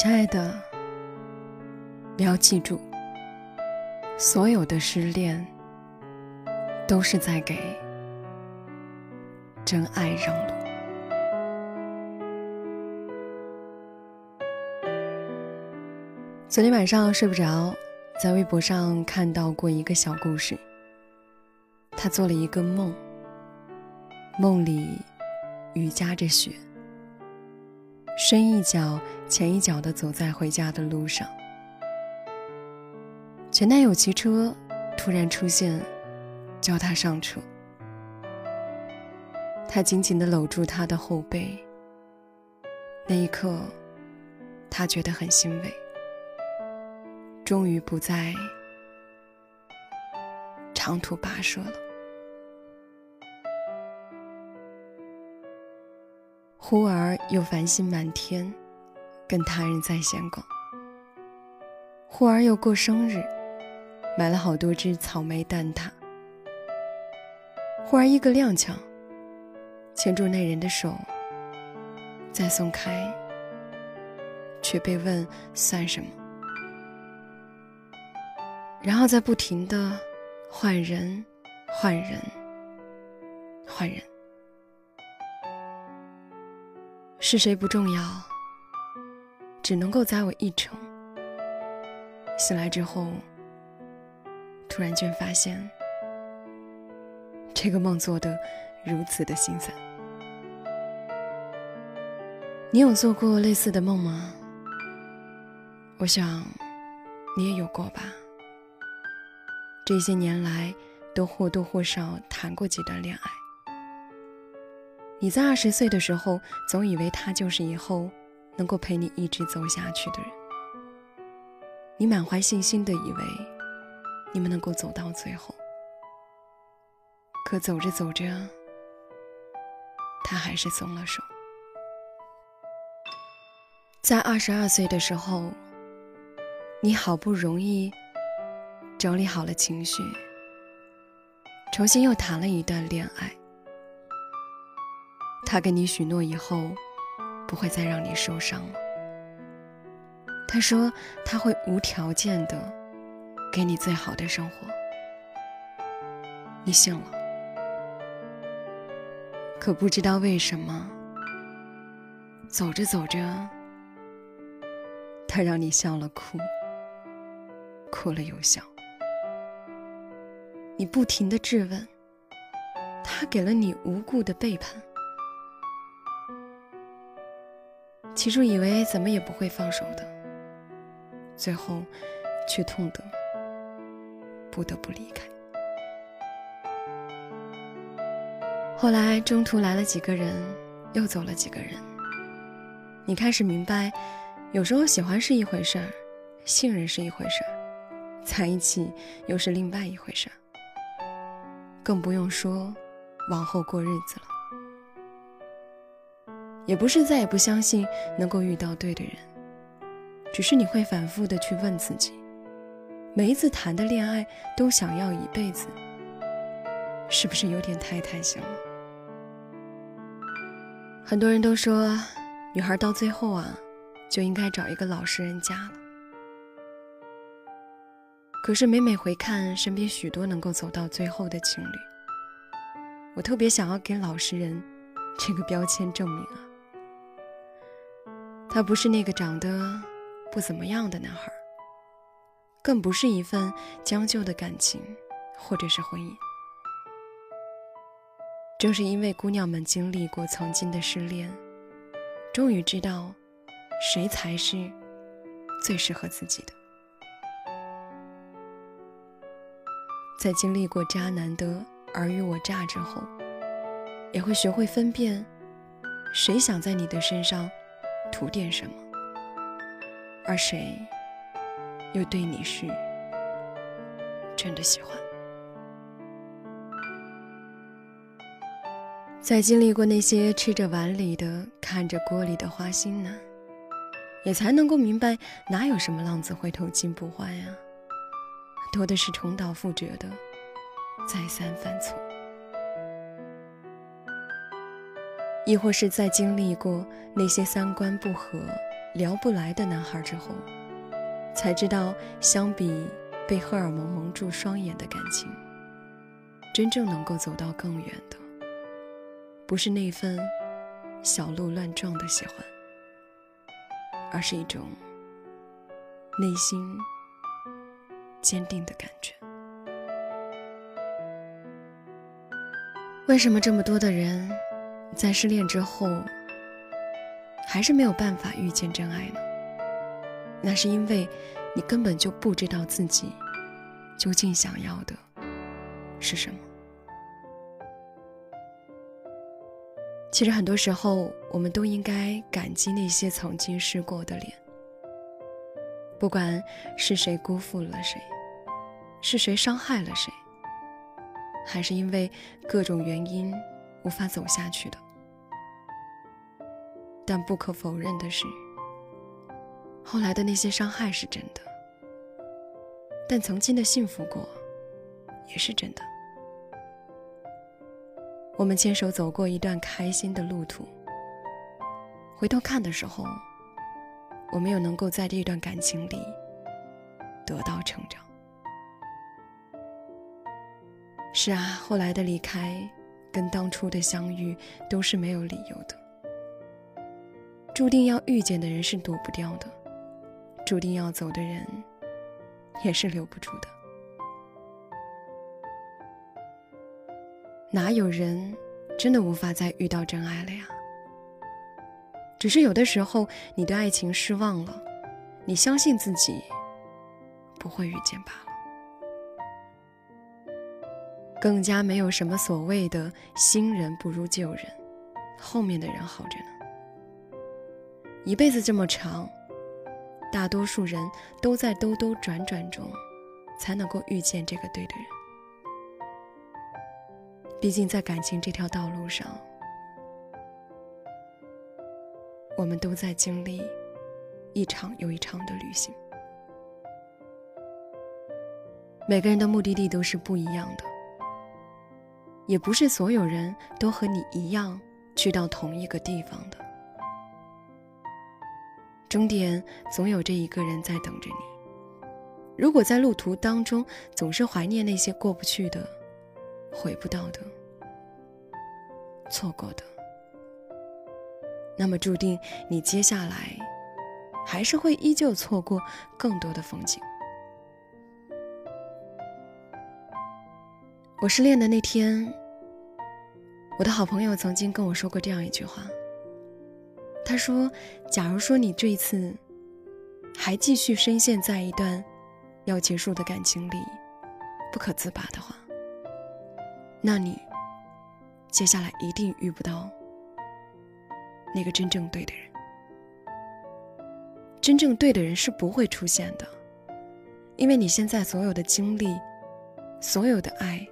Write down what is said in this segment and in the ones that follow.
亲爱的，你要记住，所有的失恋都是在给真爱让路。昨天晚上睡不着，在微博上看到过一个小故事。他做了一个梦，梦里雨夹着雪，深一脚前一脚的走在回家的路上。前男友骑车突然出现，叫他上车。他紧紧的搂住他的后背，那一刻，他觉得很欣慰。终于不再长途跋涉了。忽而又繁星满天，跟他人在闲逛。忽而又过生日，买了好多只草莓蛋挞。忽而一个踉跄，牵住那人的手，再松开，却被问算什么。然后再不停的换人，换人，换人，是谁不重要，只能够载我一程。醒来之后，突然间发现，这个梦做的如此的心酸。你有做过类似的梦吗？我想，你也有过吧。这些年来，都或多或少谈过几段恋爱。你在二十岁的时候，总以为他就是以后能够陪你一直走下去的人。你满怀信心的以为，你们能够走到最后。可走着走着，他还是松了手。在二十二岁的时候，你好不容易。整理好了情绪，重新又谈了一段恋爱。他跟你许诺以后，不会再让你受伤了。他说他会无条件的给你最好的生活，你信了。可不知道为什么，走着走着，他让你笑了哭，哭了又笑。你不停的质问，他给了你无故的背叛，起初以为怎么也不会放手的，最后却痛得不得不离开。后来中途来了几个人，又走了几个人，你开始明白，有时候喜欢是一回事儿，信任是一回事儿，在一起又是另外一回事儿。更不用说往后过日子了，也不是再也不相信能够遇到对的人，只是你会反复的去问自己，每一次谈的恋爱都想要一辈子，是不是有点太贪心了？很多人都说，女孩到最后啊，就应该找一个老实人家了。可是每每回看身边许多能够走到最后的情侣，我特别想要给老实人这个标签证明啊，他不是那个长得不怎么样的男孩，更不是一份将就的感情或者是婚姻。正是因为姑娘们经历过曾经的失恋，终于知道谁才是最适合自己的。在经历过渣男的尔虞我诈之后，也会学会分辨，谁想在你的身上图点什么，而谁又对你是真的喜欢。在经历过那些吃着碗里的、看着锅里的花心男，也才能够明白，哪有什么浪子回头金不换呀。多的是重蹈覆辙的，再三犯错，亦或是在经历过那些三观不合、聊不来的男孩之后，才知道，相比被荷尔蒙蒙住双眼的感情，真正能够走到更远的，不是那份小鹿乱撞的喜欢，而是一种内心坚定的感觉。为什么这么多的人在失恋之后？还是没有办法遇见真爱呢？那是因为你根本就不知道自己究竟想要的是什么。其实很多时候，我们都应该感激那些曾经试过的脸，不管是谁辜负了谁，是谁伤害了谁，还是因为各种原因无法走下去的。但不可否认的是，后来的那些伤害是真的，但曾经的幸福过也是真的。我们牵手走过一段开心的路途，回头看的时候，我们又能够在这段感情里得到成长。是啊，后来的离开跟当初的相遇都是没有理由的。注定要遇见的人是躲不掉的，注定要走的人也是留不住的。哪有人真的无法再遇到真爱了呀？只是有的时候你对爱情失望了，你相信自己不会遇见罢了。更加没有什么所谓的新人不如旧人，后面的人好着呢。一辈子这么长，大多数人都在兜兜转转中，才能够遇见这个对的人。毕竟在感情这条道路上，我们都在经历一场又一场的旅行。每个人的目的地都是不一样的，也不是所有人都和你一样去到同一个地方的。终点总有这一个人在等着你。如果在路途当中总是怀念那些过不去的、回不到的、错过的，那么注定你接下来还是会依旧错过更多的风景。我失恋的那天，我的好朋友曾经跟我说过这样一句话。他说：“假如说你这一次还继续深陷在一段要结束的感情里不可自拔的话，那你接下来一定遇不到那个真正对的人。真正对的人是不会出现的，因为你现在所有的经历、所有的爱，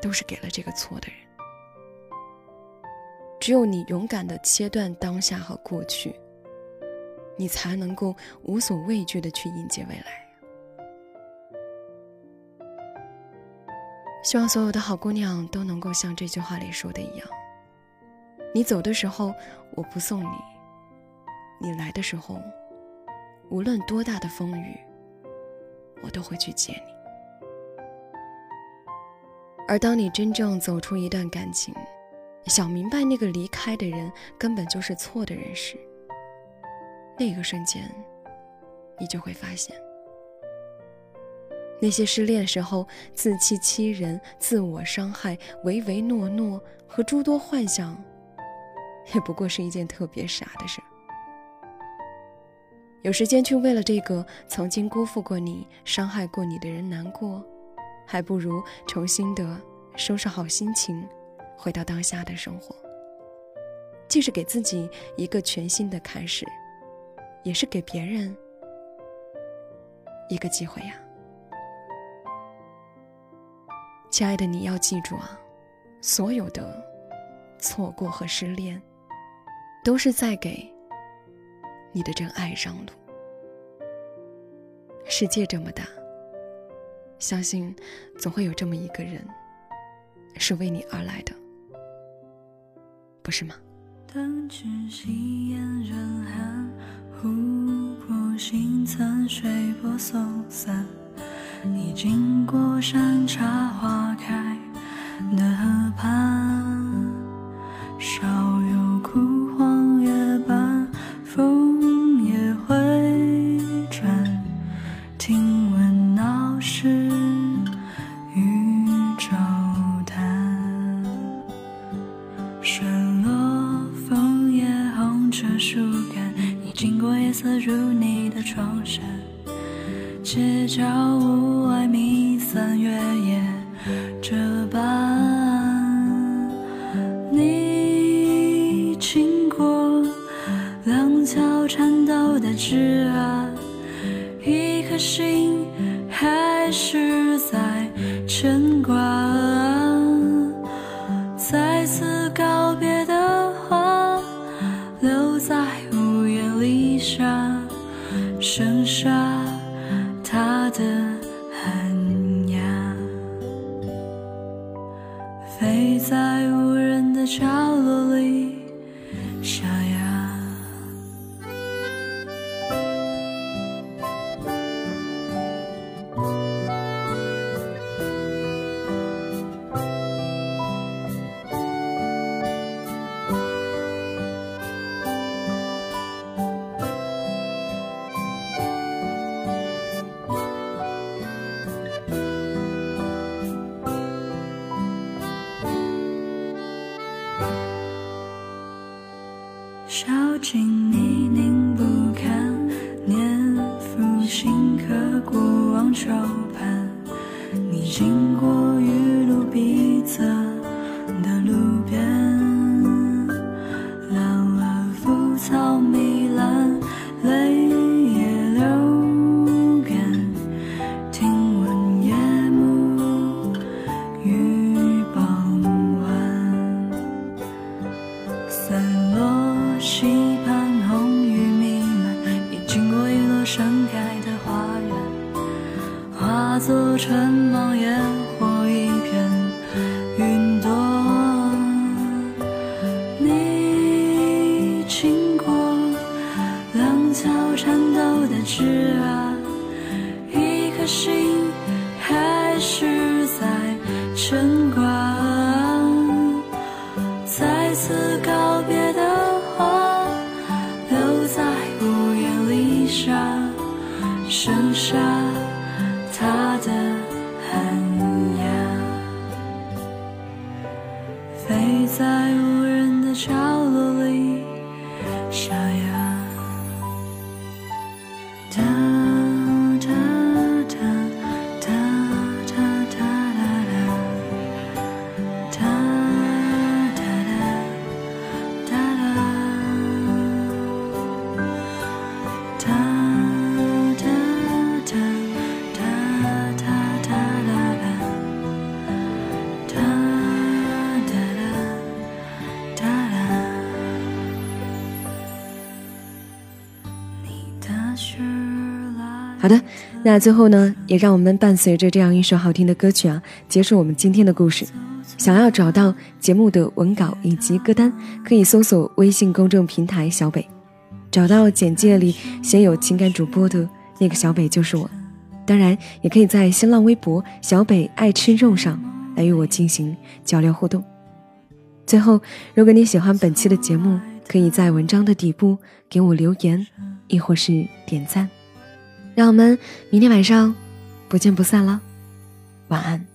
都是给了这个错的人。”只有你勇敢的切断当下和过去，你才能够无所畏惧的去迎接未来。希望所有的好姑娘都能够像这句话里说的一样：你走的时候我不送你，你来的时候，无论多大的风雨，我都会去接你。而当你真正走出一段感情，想明白那个离开的人根本就是错的人时，那个瞬间，你就会发现，那些失恋时候自欺欺人、自我伤害、唯唯诺诺和诸多幻想，也不过是一件特别傻的事。有时间去为了这个曾经辜负过你、伤害过你的人难过，还不如重新的收拾好心情。回到当下的生活，既是给自己一个全新的开始，也是给别人一个机会呀。亲爱的，你要记住啊，所有的错过和失恋，都是在给你的真爱让路。世界这么大，相信总会有这么一个人，是为你而来的。不是吗？当只吸烟人寒，湖泊星残水波送散。你经过山茶花开的河畔，月夜这般，你经过两桥颤抖的枝岸，一颗心还是在牵挂。再次告别的话，留在屋檐里下，剩下。他的照小的寒鸦，飞在好的，那最后呢，也让我们伴随着这样一首好听的歌曲啊，结束我们今天的故事。想要找到节目的文稿以及歌单，可以搜索微信公众平台“小北”，找到简介里写有情感主播的那个小北就是我。当然，也可以在新浪微博“小北爱吃肉”上来与我进行交流互动。最后，如果你喜欢本期的节目，可以在文章的底部给我留言，亦或是点赞。让我们明天晚上不见不散了，晚安。